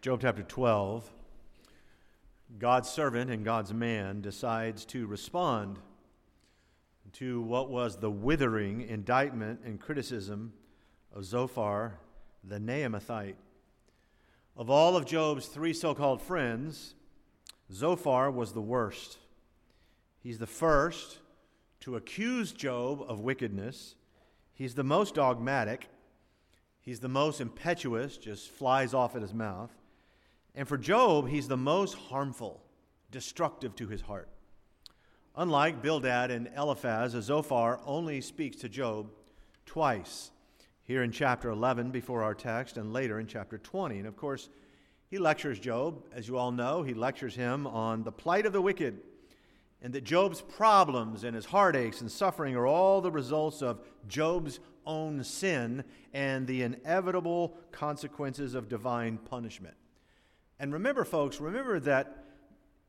Job chapter 12, God's servant and God's man decides to respond to what was the withering indictment and criticism of Zophar the Naamathite. Of all of Job's three so called friends, Zophar was the worst. He's the first to accuse Job of wickedness. He's the most dogmatic. He's the most impetuous, just flies off at his mouth. And for Job, he's the most harmful, destructive to his heart. Unlike Bildad and Eliphaz, Zophar only speaks to Job twice here in chapter 11 before our text and later in chapter 20. And of course, he lectures Job, as you all know, he lectures him on the plight of the wicked and that Job's problems and his heartaches and suffering are all the results of Job's own sin and the inevitable consequences of divine punishment. And remember, folks, remember that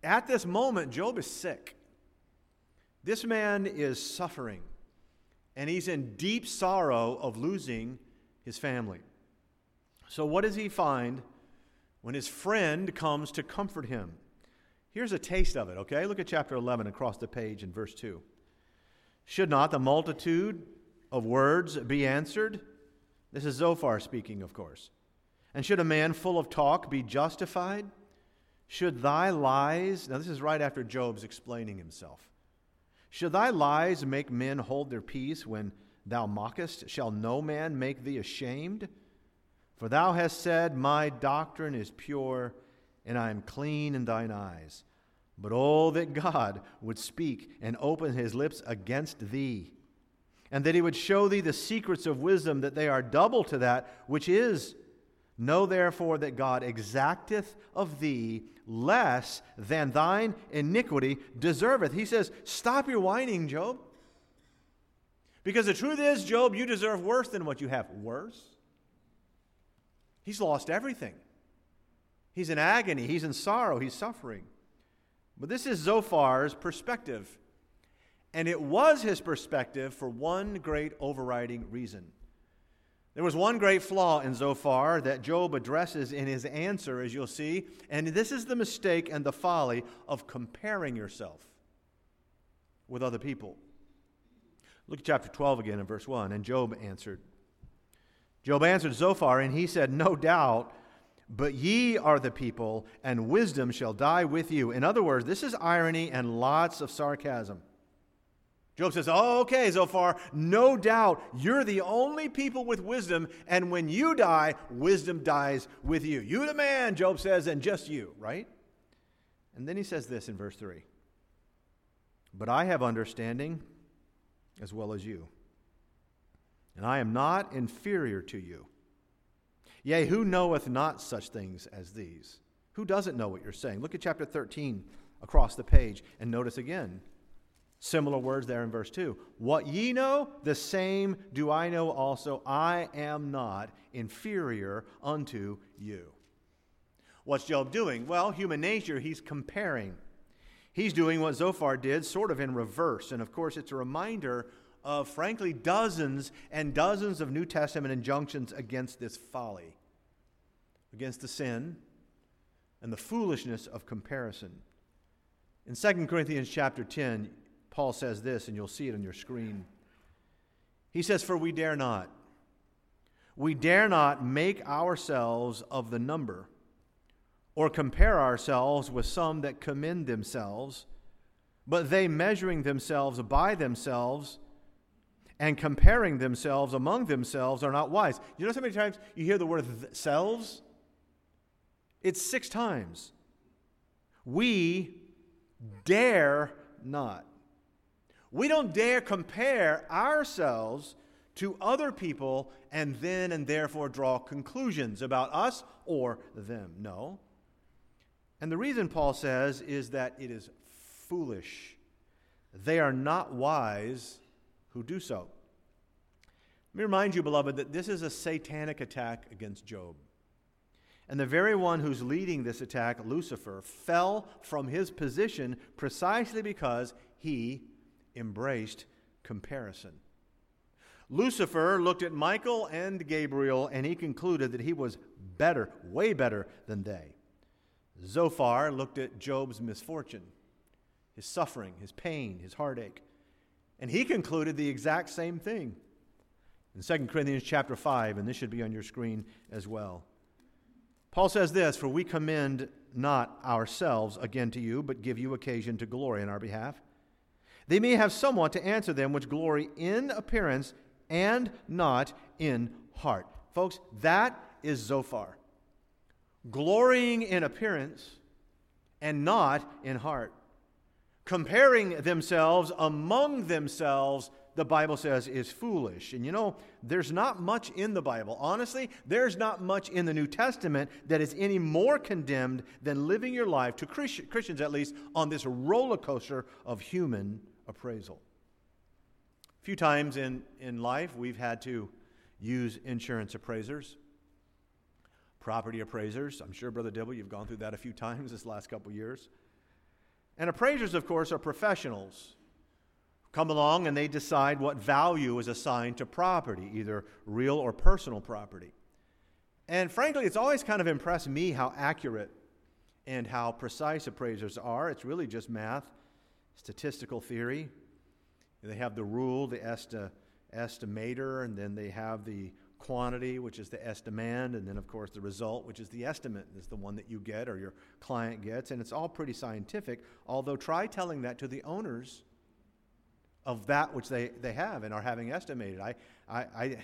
at this moment, Job is sick. This man is suffering, and he's in deep sorrow of losing his family. So, what does he find when his friend comes to comfort him? Here's a taste of it, okay? Look at chapter 11 across the page in verse 2. Should not the multitude of words be answered? This is Zophar speaking, of course. And should a man full of talk be justified? Should thy lies, now this is right after Job's explaining himself. Should thy lies make men hold their peace when thou mockest? Shall no man make thee ashamed? For thou hast said, My doctrine is pure and I am clean in thine eyes. But oh, that God would speak and open his lips against thee, and that he would show thee the secrets of wisdom, that they are double to that which is. Know therefore that God exacteth of thee less than thine iniquity deserveth. He says, Stop your whining, Job. Because the truth is, Job, you deserve worse than what you have. Worse? He's lost everything. He's in agony, he's in sorrow, he's suffering. But this is Zophar's perspective. And it was his perspective for one great overriding reason. There was one great flaw in Zophar that Job addresses in his answer, as you'll see, and this is the mistake and the folly of comparing yourself with other people. Look at chapter 12 again in verse 1. And Job answered. Job answered Zophar, and he said, No doubt but ye are the people, and wisdom shall die with you. In other words, this is irony and lots of sarcasm. Job says, Oh, okay, Zophar, no doubt you're the only people with wisdom, and when you die, wisdom dies with you. You the man, Job says, and just you, right? And then he says this in verse 3 But I have understanding as well as you, and I am not inferior to you. Yea, who knoweth not such things as these? Who doesn't know what you're saying? Look at chapter 13 across the page and notice again. Similar words there in verse 2. What ye know, the same do I know also. I am not inferior unto you. What's Job doing? Well, human nature, he's comparing. He's doing what Zophar did, sort of in reverse. And of course, it's a reminder of, frankly, dozens and dozens of New Testament injunctions against this folly, against the sin and the foolishness of comparison. In 2 Corinthians chapter 10, Paul says this, and you'll see it on your screen. He says, For we dare not. We dare not make ourselves of the number or compare ourselves with some that commend themselves, but they measuring themselves by themselves and comparing themselves among themselves are not wise. You know how many times you hear the word selves? It's six times. We dare not. We don't dare compare ourselves to other people and then and therefore draw conclusions about us or them. No. And the reason Paul says is that it is foolish. They are not wise who do so. Let me remind you, beloved, that this is a satanic attack against Job. And the very one who's leading this attack, Lucifer, fell from his position precisely because he embraced comparison. Lucifer looked at Michael and Gabriel and he concluded that he was better, way better than they. Zophar looked at Job's misfortune, his suffering, his pain, his heartache, and he concluded the exact same thing. In 2 Corinthians chapter 5, and this should be on your screen as well. Paul says this For we commend not ourselves again to you, but give you occasion to glory in our behalf. They may have someone to answer them which glory in appearance and not in heart. Folks, that is Zophar. Glorying in appearance and not in heart. Comparing themselves among themselves, the Bible says, is foolish. And you know, there's not much in the Bible. Honestly, there's not much in the New Testament that is any more condemned than living your life, to Christians at least, on this roller coaster of human appraisal. A few times in, in life, we've had to use insurance appraisers, property appraisers. I'm sure, Brother Dibble, you've gone through that a few times this last couple years. And appraisers, of course, are professionals. who Come along and they decide what value is assigned to property, either real or personal property. And frankly, it's always kind of impressed me how accurate and how precise appraisers are. It's really just math, statistical theory. They have the rule, the esti- estimator, and then they have the quantity, which is the estimand, and then, of course, the result, which is the estimate, is the one that you get or your client gets. And it's all pretty scientific, although try telling that to the owners of that which they, they have and are having estimated. I, I, I,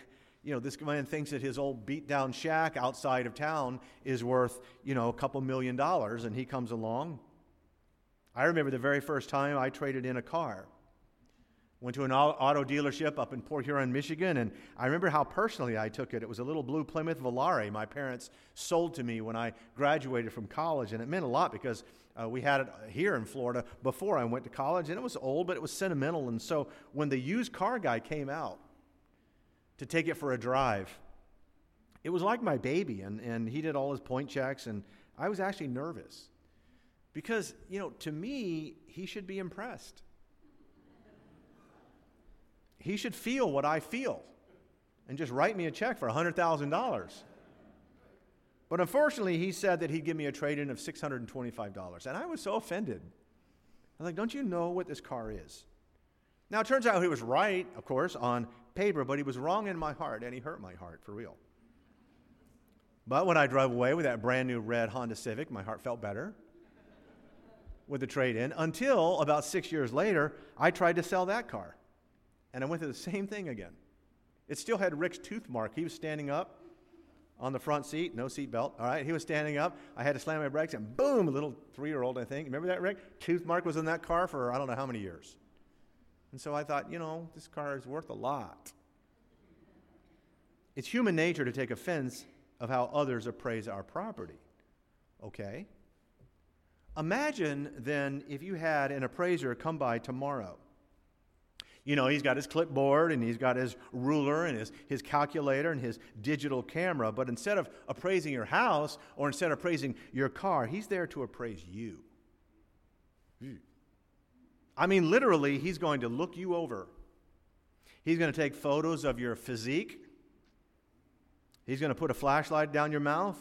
you know, this man thinks that his old beat down shack outside of town is worth, you know, a couple million dollars, and he comes along. I remember the very first time I traded in a car. Went to an auto dealership up in Port Huron, Michigan, and I remember how personally I took it. It was a little blue Plymouth Volare my parents sold to me when I graduated from college, and it meant a lot because uh, we had it here in Florida before I went to college, and it was old, but it was sentimental. And so when the used car guy came out to take it for a drive, it was like my baby, and, and he did all his point checks, and I was actually nervous because, you know, to me, he should be impressed. He should feel what I feel and just write me a check for $100,000. But unfortunately, he said that he'd give me a trade in of $625. And I was so offended. I was like, Don't you know what this car is? Now, it turns out he was right, of course, on paper, but he was wrong in my heart, and he hurt my heart for real. But when I drove away with that brand new red Honda Civic, my heart felt better with the trade in until about six years later, I tried to sell that car. And I went through the same thing again. It still had Rick's tooth mark. He was standing up on the front seat, no seat belt. All right, he was standing up. I had to slam my brakes, and boom, a little three year old, I think. Remember that, Rick? Tooth mark was in that car for I don't know how many years. And so I thought, you know, this car is worth a lot. It's human nature to take offense of how others appraise our property. Okay? Imagine then if you had an appraiser come by tomorrow you know, he's got his clipboard and he's got his ruler and his, his calculator and his digital camera. But instead of appraising your house or instead of appraising your car, he's there to appraise you. I mean, literally, he's going to look you over. He's going to take photos of your physique. He's going to put a flashlight down your mouth.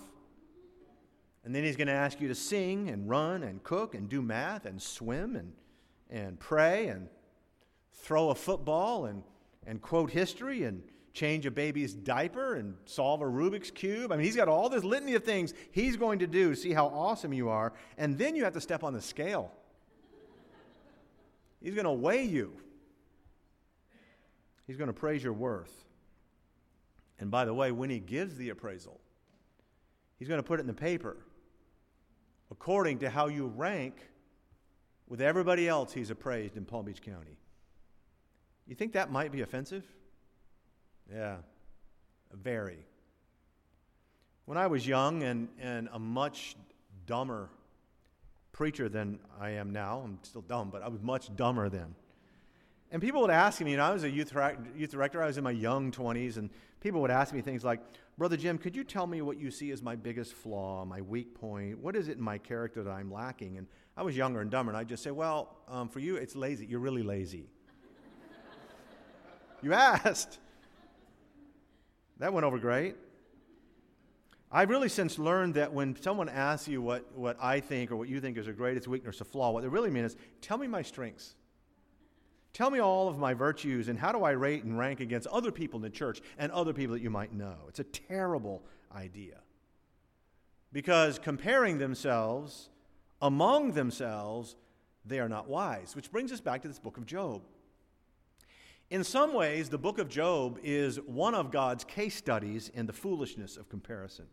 And then he's going to ask you to sing and run and cook and do math and swim and, and pray and throw a football and, and quote history and change a baby's diaper and solve a Rubik's Cube. I mean, he's got all this litany of things he's going to do to see how awesome you are. And then you have to step on the scale. He's going to weigh you, he's going to praise your worth. And by the way, when he gives the appraisal, he's going to put it in the paper according to how you rank with everybody else he's appraised in Palm Beach County. You think that might be offensive? Yeah, very. When I was young and, and a much dumber preacher than I am now, I'm still dumb, but I was much dumber then. And people would ask me, you know, I was a youth, youth director, I was in my young 20s, and people would ask me things like, Brother Jim, could you tell me what you see as my biggest flaw, my weak point? What is it in my character that I'm lacking? And I was younger and dumber, and I'd just say, Well, um, for you, it's lazy. You're really lazy. You asked. That went over great. I've really since learned that when someone asks you what, what I think or what you think is a greatest weakness or flaw, what they really mean is tell me my strengths. Tell me all of my virtues and how do I rate and rank against other people in the church and other people that you might know. It's a terrible idea. Because comparing themselves among themselves, they are not wise. Which brings us back to this book of Job. In some ways, the book of Job is one of God's case studies in the foolishness of comparison.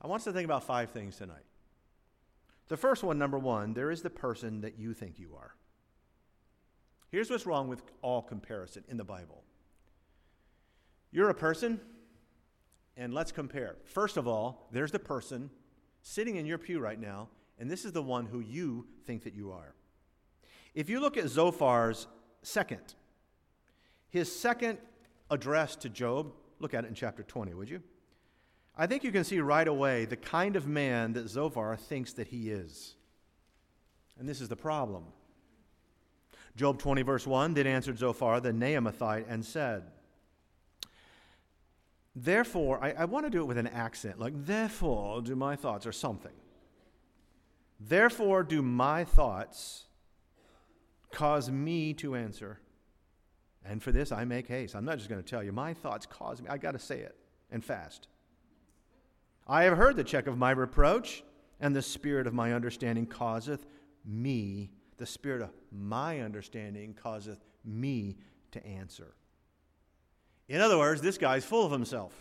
I want us to think about five things tonight. The first one, number one, there is the person that you think you are. Here's what's wrong with all comparison in the Bible you're a person, and let's compare. First of all, there's the person sitting in your pew right now, and this is the one who you think that you are. If you look at Zophar's second, his second address to Job, look at it in chapter 20, would you? I think you can see right away the kind of man that Zophar thinks that he is. And this is the problem. Job 20, verse 1 Then answered Zophar the Naamathite and said, Therefore, I, I want to do it with an accent, like, therefore do my thoughts, or something. Therefore do my thoughts cause me to answer. And for this I make haste. I'm not just going to tell you. My thoughts cause me. I got to say it and fast. I have heard the check of my reproach, and the spirit of my understanding causeth me the spirit of my understanding causeth me to answer. In other words, this guy's full of himself.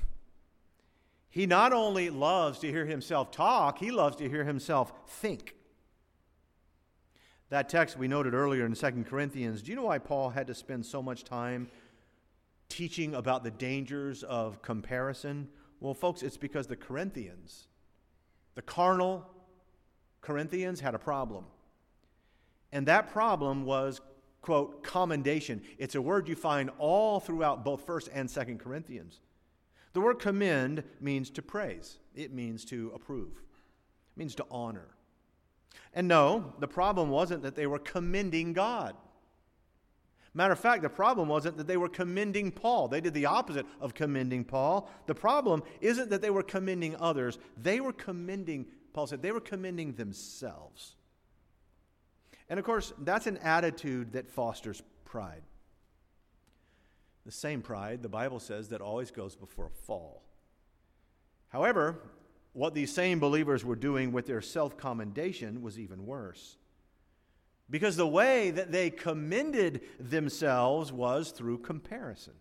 He not only loves to hear himself talk, he loves to hear himself think. That text we noted earlier in 2 Corinthians, do you know why Paul had to spend so much time teaching about the dangers of comparison? Well, folks, it's because the Corinthians, the carnal Corinthians, had a problem. And that problem was, quote, commendation. It's a word you find all throughout both 1st and 2nd Corinthians. The word commend means to praise, it means to approve, it means to honor. And no, the problem wasn't that they were commending God. Matter of fact, the problem wasn't that they were commending Paul. They did the opposite of commending Paul. The problem isn't that they were commending others. They were commending, Paul said, they were commending themselves. And of course, that's an attitude that fosters pride. The same pride, the Bible says, that always goes before a fall. However, what these same believers were doing with their self commendation was even worse. Because the way that they commended themselves was through comparison.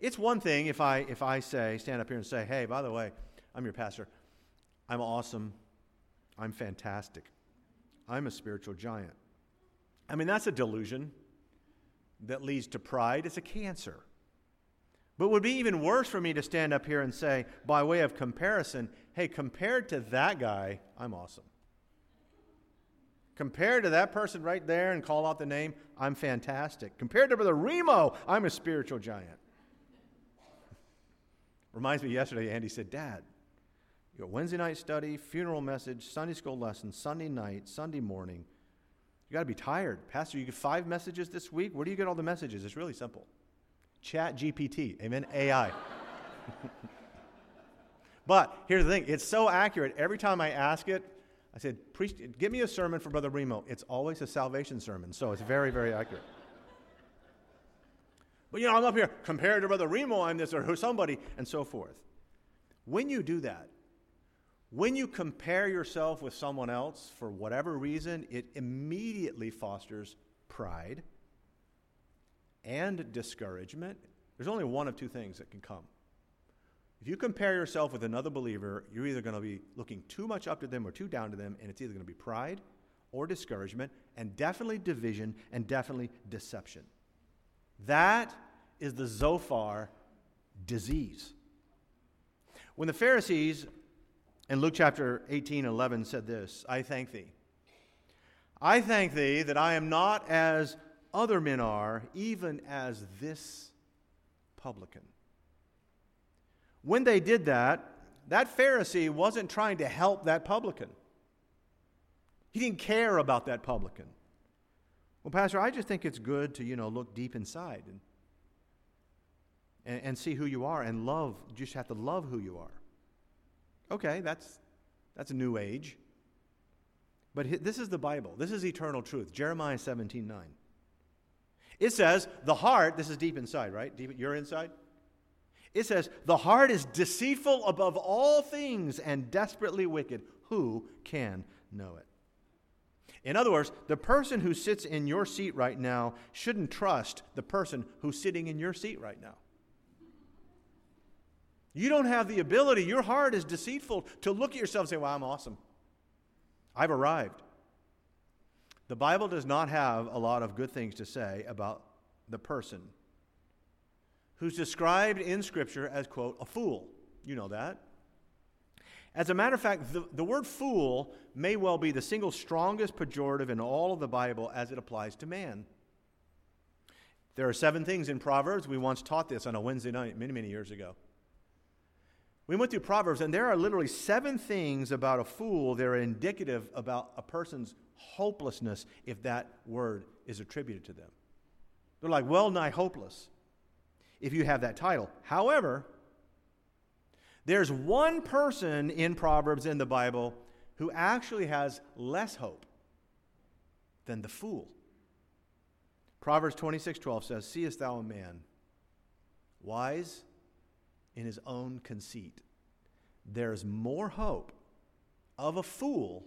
It's one thing if I, if I say, stand up here and say, hey, by the way, I'm your pastor. I'm awesome. I'm fantastic. I'm a spiritual giant. I mean, that's a delusion that leads to pride. It's a cancer. But it would be even worse for me to stand up here and say, by way of comparison, hey, compared to that guy, I'm awesome. Compared to that person right there and call out the name, I'm fantastic. Compared to Brother Remo, I'm a spiritual giant. Reminds me yesterday, Andy said, Dad, you got Wednesday night study, funeral message, Sunday school lesson, Sunday night, Sunday morning. You got to be tired. Pastor, you get five messages this week. Where do you get all the messages? It's really simple. Chat GPT. Amen. AI. but here's the thing it's so accurate. Every time I ask it, I said, Give me a sermon for Brother Remo. It's always a salvation sermon. So it's very, very accurate. But you know, I'm up here compared to Brother Remo, I'm this or somebody, and so forth. When you do that, when you compare yourself with someone else for whatever reason, it immediately fosters pride and discouragement. There's only one of two things that can come. If you compare yourself with another believer, you're either going to be looking too much up to them or too down to them, and it's either going to be pride or discouragement, and definitely division and definitely deception. That is the Zophar disease. When the Pharisees in Luke chapter 18 11 said this I thank thee. I thank thee that I am not as other men are, even as this publican. When they did that, that Pharisee wasn't trying to help that publican. He didn't care about that publican. Well, Pastor, I just think it's good to, you know, look deep inside. And and, and see who you are and love. Just have to love who you are. Okay, that's, that's a new age. But this is the Bible. This is eternal truth. Jeremiah 17 9. It says, the heart, this is deep inside, right? Deep, you're inside? It says, the heart is deceitful above all things and desperately wicked. Who can know it? In other words, the person who sits in your seat right now shouldn't trust the person who's sitting in your seat right now. You don't have the ability, your heart is deceitful, to look at yourself and say, Well, I'm awesome. I've arrived. The Bible does not have a lot of good things to say about the person who's described in Scripture as, quote, a fool. You know that. As a matter of fact, the, the word fool may well be the single strongest pejorative in all of the Bible as it applies to man. There are seven things in Proverbs. We once taught this on a Wednesday night many, many years ago. We went through Proverbs, and there are literally seven things about a fool that are indicative about a person's hopelessness if that word is attributed to them. They're like well nigh hopeless if you have that title. However, there's one person in Proverbs in the Bible who actually has less hope than the fool. Proverbs 26 12 says, Seest thou a man wise in his own conceit. There's more hope of a fool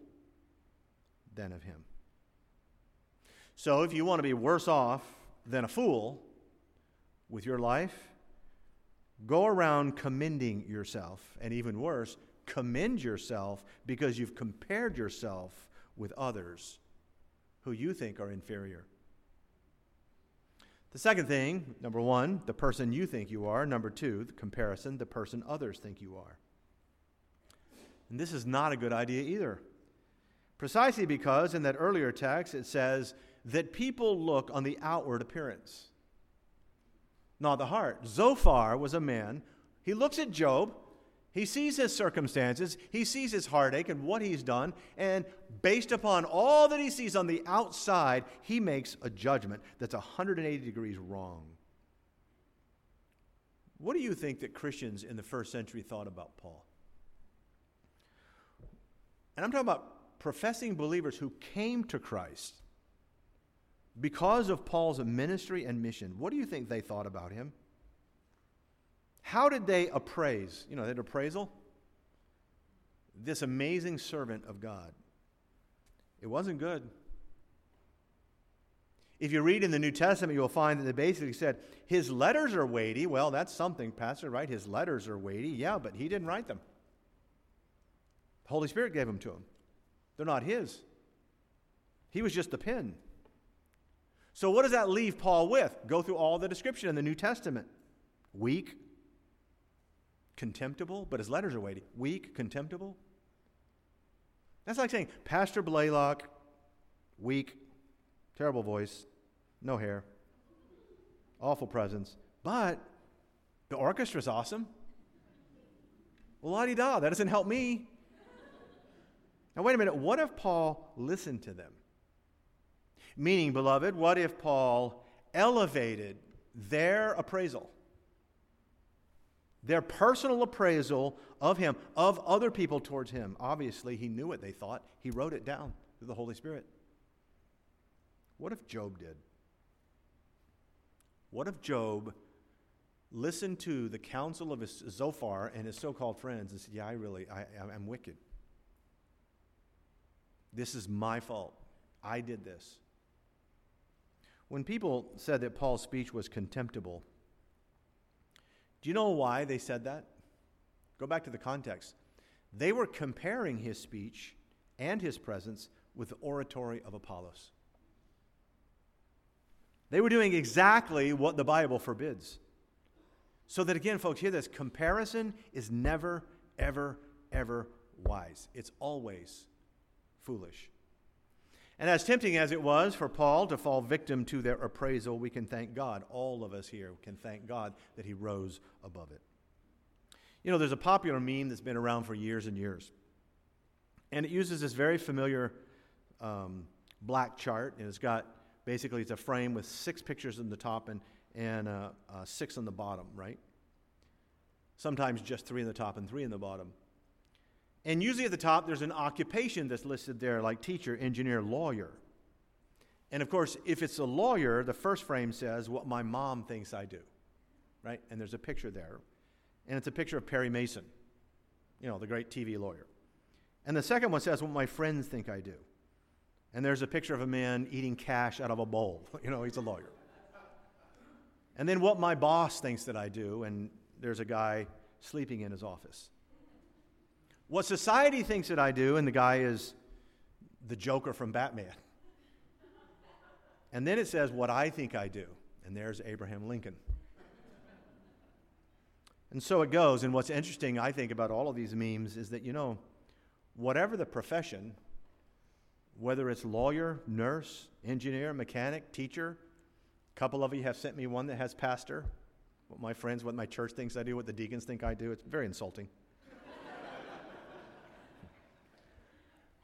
than of him. So, if you want to be worse off than a fool with your life, go around commending yourself, and even worse, commend yourself because you've compared yourself with others who you think are inferior. The second thing, number one, the person you think you are. Number two, the comparison, the person others think you are. And this is not a good idea either. Precisely because in that earlier text it says that people look on the outward appearance, not the heart. Zophar was a man, he looks at Job, he sees his circumstances, he sees his heartache and what he's done, and based upon all that he sees on the outside, he makes a judgment that's 180 degrees wrong. What do you think that Christians in the first century thought about Paul? And I'm talking about professing believers who came to Christ because of Paul's ministry and mission. What do you think they thought about him? How did they appraise? You know, that appraisal? This amazing servant of God. It wasn't good. If you read in the New Testament, you'll find that they basically said, His letters are weighty. Well, that's something, Pastor, right? His letters are weighty. Yeah, but he didn't write them. The Holy Spirit gave them to him. They're not his. He was just the pen. So, what does that leave Paul with? Go through all the description in the New Testament weak, contemptible, but his letters are weighty. Weak, contemptible. That's like saying, Pastor Blalock, weak, terrible voice, no hair, awful presence, but the orchestra's awesome. Well, la di da, that doesn't help me. Now, wait a minute. What if Paul listened to them? Meaning, beloved, what if Paul elevated their appraisal? Their personal appraisal of him, of other people towards him. Obviously, he knew what they thought. He wrote it down through the Holy Spirit. What if Job did? What if Job listened to the counsel of his Zophar and his so called friends and said, Yeah, I really, I, I'm wicked. This is my fault. I did this. When people said that Paul's speech was contemptible, do you know why they said that? Go back to the context. They were comparing his speech and his presence with the oratory of Apollos. They were doing exactly what the Bible forbids. So that again, folks, hear this comparison is never, ever, ever wise. It's always foolish. And as tempting as it was for Paul to fall victim to their appraisal, we can thank God. All of us here can thank God that he rose above it. You know, there's a popular meme that's been around for years and years. And it uses this very familiar um, black chart, and it's got basically it's a frame with six pictures in the top and, and uh, uh, six on the bottom, right? sometimes just three in the top and three in the bottom. And usually at the top, there's an occupation that's listed there, like teacher, engineer, lawyer. And of course, if it's a lawyer, the first frame says, What my mom thinks I do, right? And there's a picture there. And it's a picture of Perry Mason, you know, the great TV lawyer. And the second one says, What my friends think I do. And there's a picture of a man eating cash out of a bowl. you know, he's a lawyer. And then what my boss thinks that I do, and there's a guy sleeping in his office. What society thinks that I do, and the guy is the Joker from Batman. And then it says, What I think I do. And there's Abraham Lincoln. And so it goes. And what's interesting, I think, about all of these memes is that, you know, whatever the profession, whether it's lawyer, nurse, engineer, mechanic, teacher, a couple of you have sent me one that has pastor, what my friends, what my church thinks I do, what the deacons think I do. It's very insulting.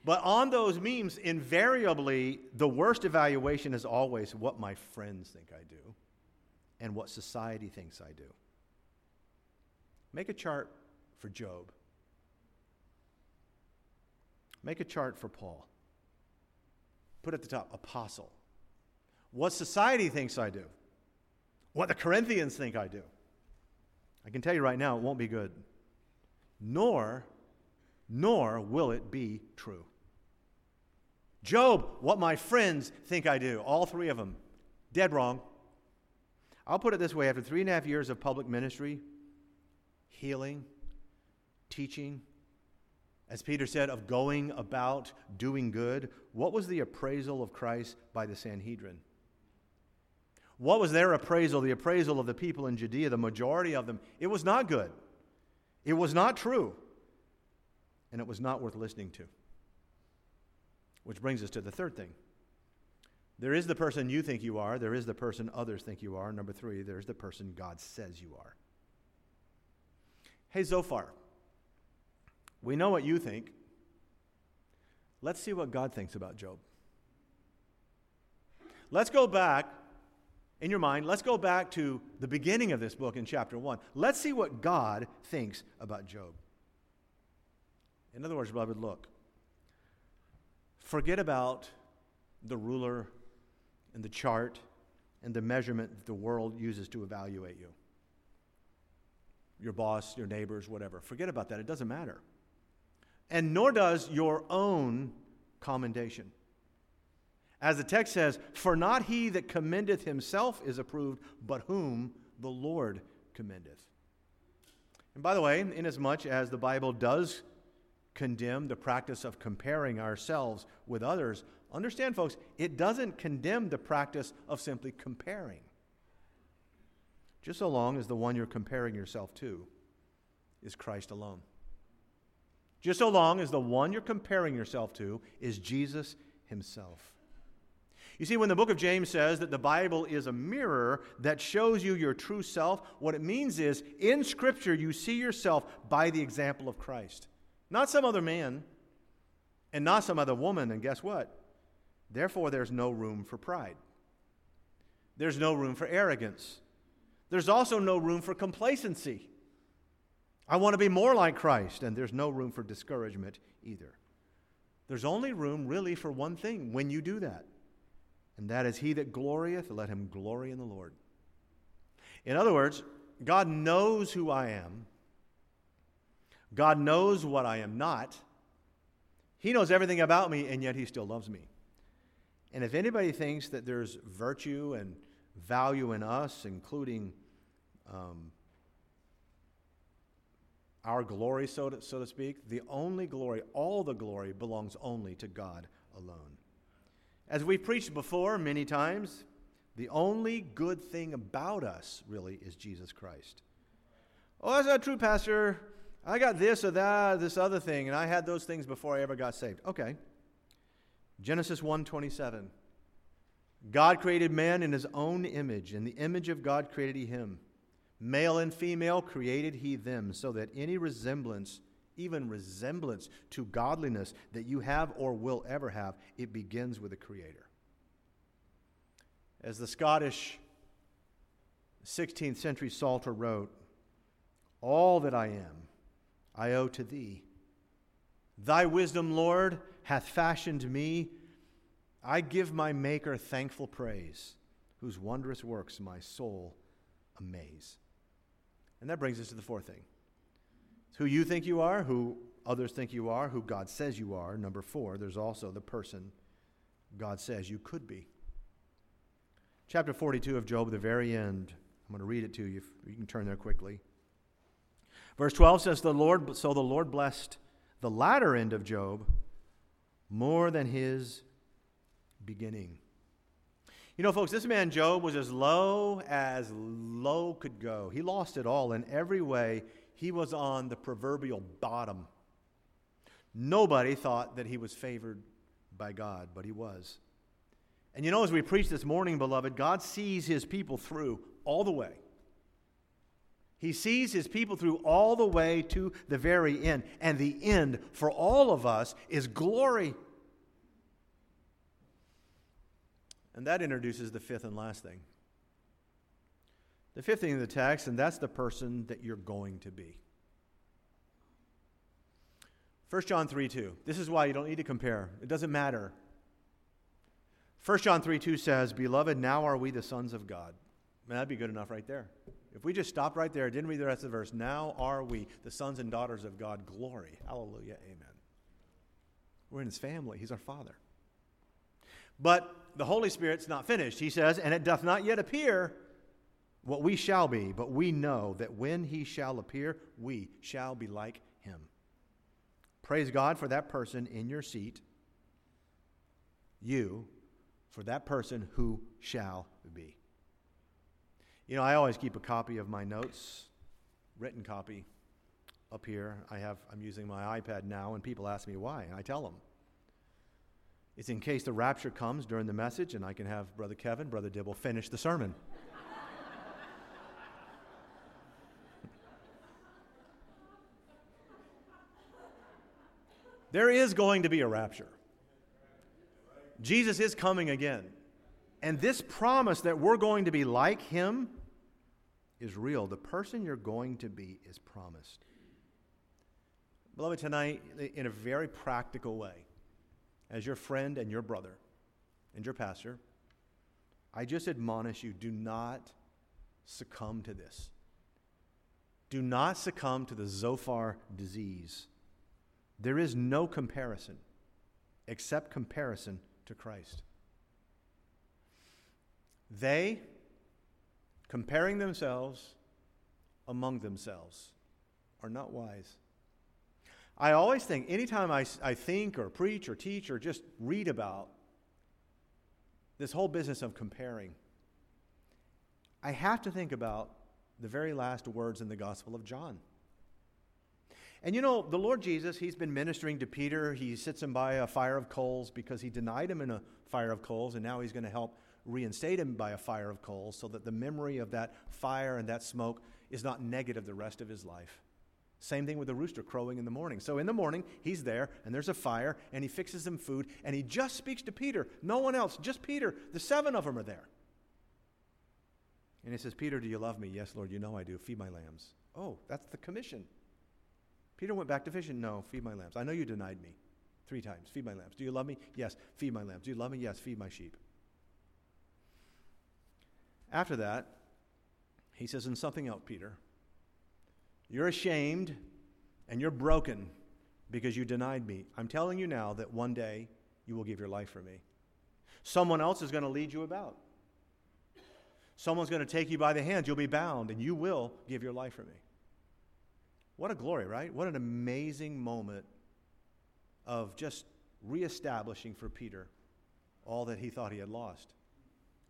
But on those memes, invariably, the worst evaluation is always what my friends think I do and what society thinks I do. Make a chart for Job. Make a chart for Paul. Put at the top, apostle. What society thinks I do. What the Corinthians think I do. I can tell you right now, it won't be good. Nor, nor will it be true. Job, what my friends think I do. All three of them. Dead wrong. I'll put it this way after three and a half years of public ministry, healing, teaching, as Peter said, of going about doing good, what was the appraisal of Christ by the Sanhedrin? What was their appraisal, the appraisal of the people in Judea, the majority of them? It was not good. It was not true. And it was not worth listening to. Which brings us to the third thing. There is the person you think you are, there is the person others think you are. Number three, there's the person God says you are. Hey, Zophar, we know what you think. Let's see what God thinks about Job. Let's go back in your mind, let's go back to the beginning of this book in chapter 1. Let's see what God thinks about Job. In other words, beloved, look. Forget about the ruler and the chart and the measurement that the world uses to evaluate you your boss, your neighbors, whatever. Forget about that. It doesn't matter. And nor does your own commendation. As the text says, For not he that commendeth himself is approved, but whom the Lord commendeth. And by the way, inasmuch as the Bible does condemn the practice of comparing ourselves with others, understand, folks, it doesn't condemn the practice of simply comparing just so long as the one you're comparing yourself to is Christ alone. Just so long as the one you're comparing yourself to is Jesus himself. You see, when the book of James says that the Bible is a mirror that shows you your true self, what it means is in Scripture you see yourself by the example of Christ. Not some other man and not some other woman. And guess what? Therefore, there's no room for pride, there's no room for arrogance. There's also no room for complacency. I want to be more like Christ, and there's no room for discouragement either. There's only room really for one thing when you do that, and that is He that glorieth, let him glory in the Lord. In other words, God knows who I am, God knows what I am not. He knows everything about me, and yet He still loves me. And if anybody thinks that there's virtue and value in us, including um, our glory, so to, so to speak, the only glory, all the glory belongs only to God alone. As we've preached before many times, the only good thing about us really is Jesus Christ. Oh, that's not true, Pastor. I got this or that, this other thing, and I had those things before I ever got saved. Okay. Genesis 1:27. God created man in his own image. In the image of God created he him. Male and female created he them, so that any resemblance, even resemblance to godliness that you have or will ever have, it begins with the Creator. As the Scottish 16th century Psalter wrote, All that I am, I owe to thee. Thy wisdom, Lord, hath fashioned me. I give my Maker thankful praise, whose wondrous works my soul amaze. And that brings us to the fourth thing. It's who you think you are, who others think you are, who God says you are. Number four, there's also the person God says you could be. Chapter 42 of Job, the very end. I'm going to read it to you. You can turn there quickly. Verse 12 says, the Lord, So the Lord blessed the latter end of Job more than his beginning. You know, folks, this man Job was as low as low could go. He lost it all in every way. He was on the proverbial bottom. Nobody thought that he was favored by God, but he was. And you know, as we preach this morning, beloved, God sees his people through all the way. He sees his people through all the way to the very end. And the end for all of us is glory. And that introduces the fifth and last thing. The fifth thing in the text, and that's the person that you're going to be. 1 John 3 2. This is why you don't need to compare. It doesn't matter. 1 John 3 2 says, Beloved, now are we the sons of God. Man, that'd be good enough right there. If we just stopped right there, didn't read the rest of the verse, now are we the sons and daughters of God. Glory. Hallelujah. Amen. We're in his family, he's our father. But the Holy Spirit's not finished. He says, And it doth not yet appear what we shall be, but we know that when he shall appear, we shall be like him. Praise God for that person in your seat. You, for that person who shall be. You know, I always keep a copy of my notes, written copy, up here. I have, I'm using my iPad now, and people ask me why, and I tell them. It's in case the rapture comes during the message, and I can have Brother Kevin, Brother Dibble finish the sermon. There is going to be a rapture. Jesus is coming again. And this promise that we're going to be like him is real. The person you're going to be is promised. Beloved, tonight, in a very practical way, as your friend and your brother and your pastor, I just admonish you do not succumb to this. Do not succumb to the Zophar disease there is no comparison except comparison to Christ. They, comparing themselves among themselves, are not wise. I always think, anytime I, I think or preach or teach or just read about this whole business of comparing, I have to think about the very last words in the Gospel of John. And you know, the Lord Jesus, he's been ministering to Peter. He sits him by a fire of coals because he denied him in a fire of coals, and now he's going to help reinstate him by a fire of coals so that the memory of that fire and that smoke is not negative the rest of his life. Same thing with the rooster crowing in the morning. So in the morning, he's there, and there's a fire, and he fixes him food, and he just speaks to Peter. No one else, just Peter. The seven of them are there. And he says, Peter, do you love me? Yes, Lord, you know I do. Feed my lambs. Oh, that's the commission. Peter went back to fishing. No, feed my lambs. I know you denied me three times. Feed my lambs. Do you love me? Yes, feed my lambs. Do you love me? Yes, feed my sheep. After that, he says, and something else, Peter. You're ashamed and you're broken because you denied me. I'm telling you now that one day you will give your life for me. Someone else is going to lead you about. Someone's going to take you by the hand. You'll be bound, and you will give your life for me. What a glory, right? What an amazing moment of just reestablishing for Peter all that he thought he had lost.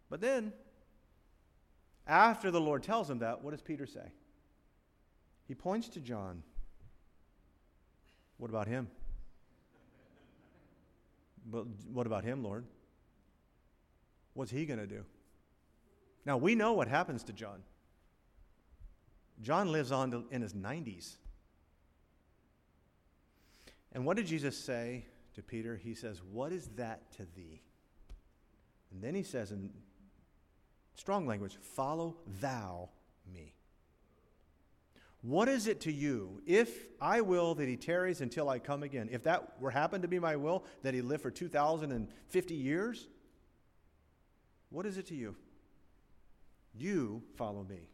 But then, after the Lord tells him that, what does Peter say? He points to John. What about him? But what about him, Lord? What's he going to do? Now, we know what happens to John. John lives on to, in his 90s. And what did Jesus say to Peter? He says, What is that to thee? And then he says in strong language, Follow thou me. What is it to you, if I will that he tarries until I come again, if that were happened to be my will, that he live for 2,050 years? What is it to you? You follow me.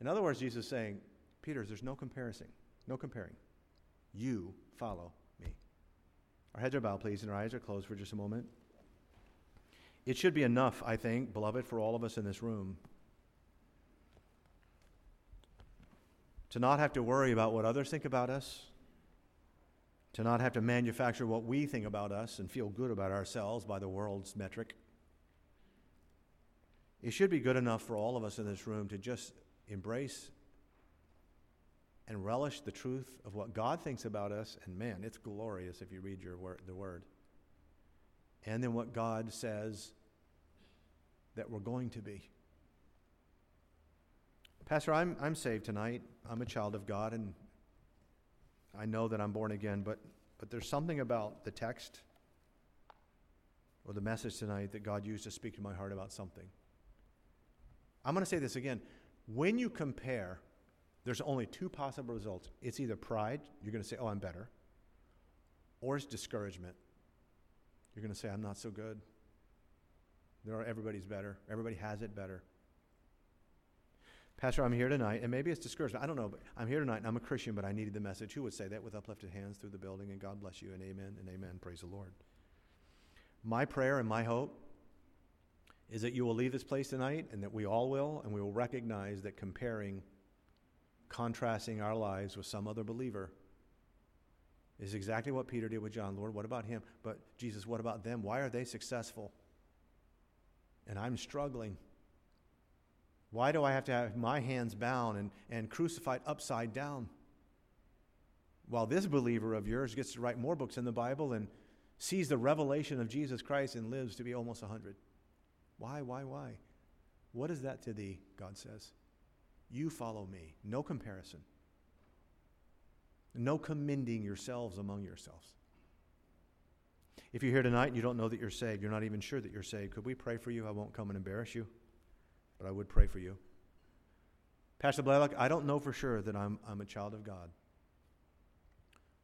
In other words, Jesus is saying, Peter, there's no comparison, no comparing. You follow me. Our heads are bowed, please, and our eyes are closed for just a moment. It should be enough, I think, beloved, for all of us in this room to not have to worry about what others think about us, to not have to manufacture what we think about us and feel good about ourselves by the world's metric. It should be good enough for all of us in this room to just embrace and relish the truth of what God thinks about us. And man, it's glorious if you read your word, the word. And then what God says that we're going to be. Pastor, I'm, I'm saved tonight. I'm a child of God, and I know that I'm born again, but, but there's something about the text or the message tonight that God used to speak to my heart about something. I'm going to say this again. When you compare, there's only two possible results it's either pride, you're going to say, oh, I'm better, or it's discouragement. You're going to say, I'm not so good. There are, everybody's better. Everybody has it better. Pastor, I'm here tonight, and maybe it's discouragement. I don't know, but I'm here tonight, and I'm a Christian, but I needed the message. Who would say that with uplifted hands through the building? And God bless you, and amen, and amen. Praise the Lord. My prayer and my hope is that you will leave this place tonight, and that we all will, and we will recognize that comparing, contrasting our lives with some other believer is exactly what Peter did with John. Lord, what about him? But Jesus, what about them? Why are they successful? And I'm struggling. Why do I have to have my hands bound and, and crucified upside down? While this believer of yours gets to write more books in the Bible and sees the revelation of Jesus Christ and lives to be almost 100. Why, why, why? What is that to thee? God says. You follow me. No comparison. No commending yourselves among yourselves. If you're here tonight and you don't know that you're saved, you're not even sure that you're saved, could we pray for you? I won't come and embarrass you but I would pray for you. Pastor Blalock, I don't know for sure that I'm, I'm a child of God,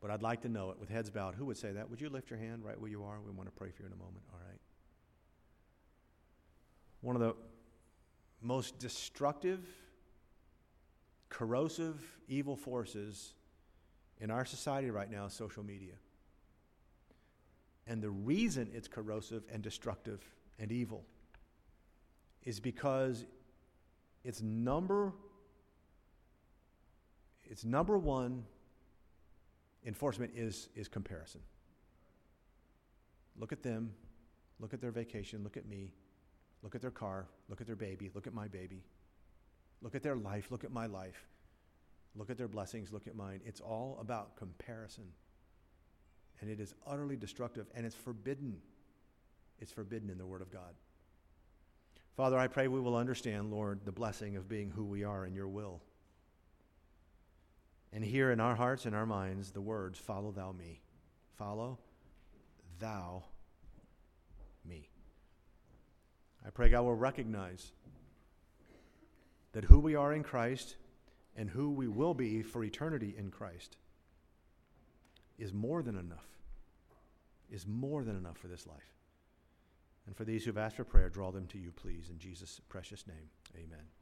but I'd like to know it with heads bowed. Who would say that? Would you lift your hand right where you are? We want to pray for you in a moment. All right. One of the most destructive, corrosive, evil forces in our society right now is social media. And the reason it's corrosive and destructive and evil is because its number its number one enforcement is, is comparison. Look at them, look at their vacation, look at me, look at their car, look at their baby, look at my baby, look at their life, look at my life, look at their blessings, look at mine. It's all about comparison. And it is utterly destructive and it's forbidden. It's forbidden in the Word of God. Father, I pray we will understand, Lord, the blessing of being who we are in your will. And hear in our hearts and our minds the words, Follow thou me. Follow thou me. I pray God will recognize that who we are in Christ and who we will be for eternity in Christ is more than enough, is more than enough for this life. And for these who've asked for prayer, draw them to you, please. In Jesus' precious name, amen.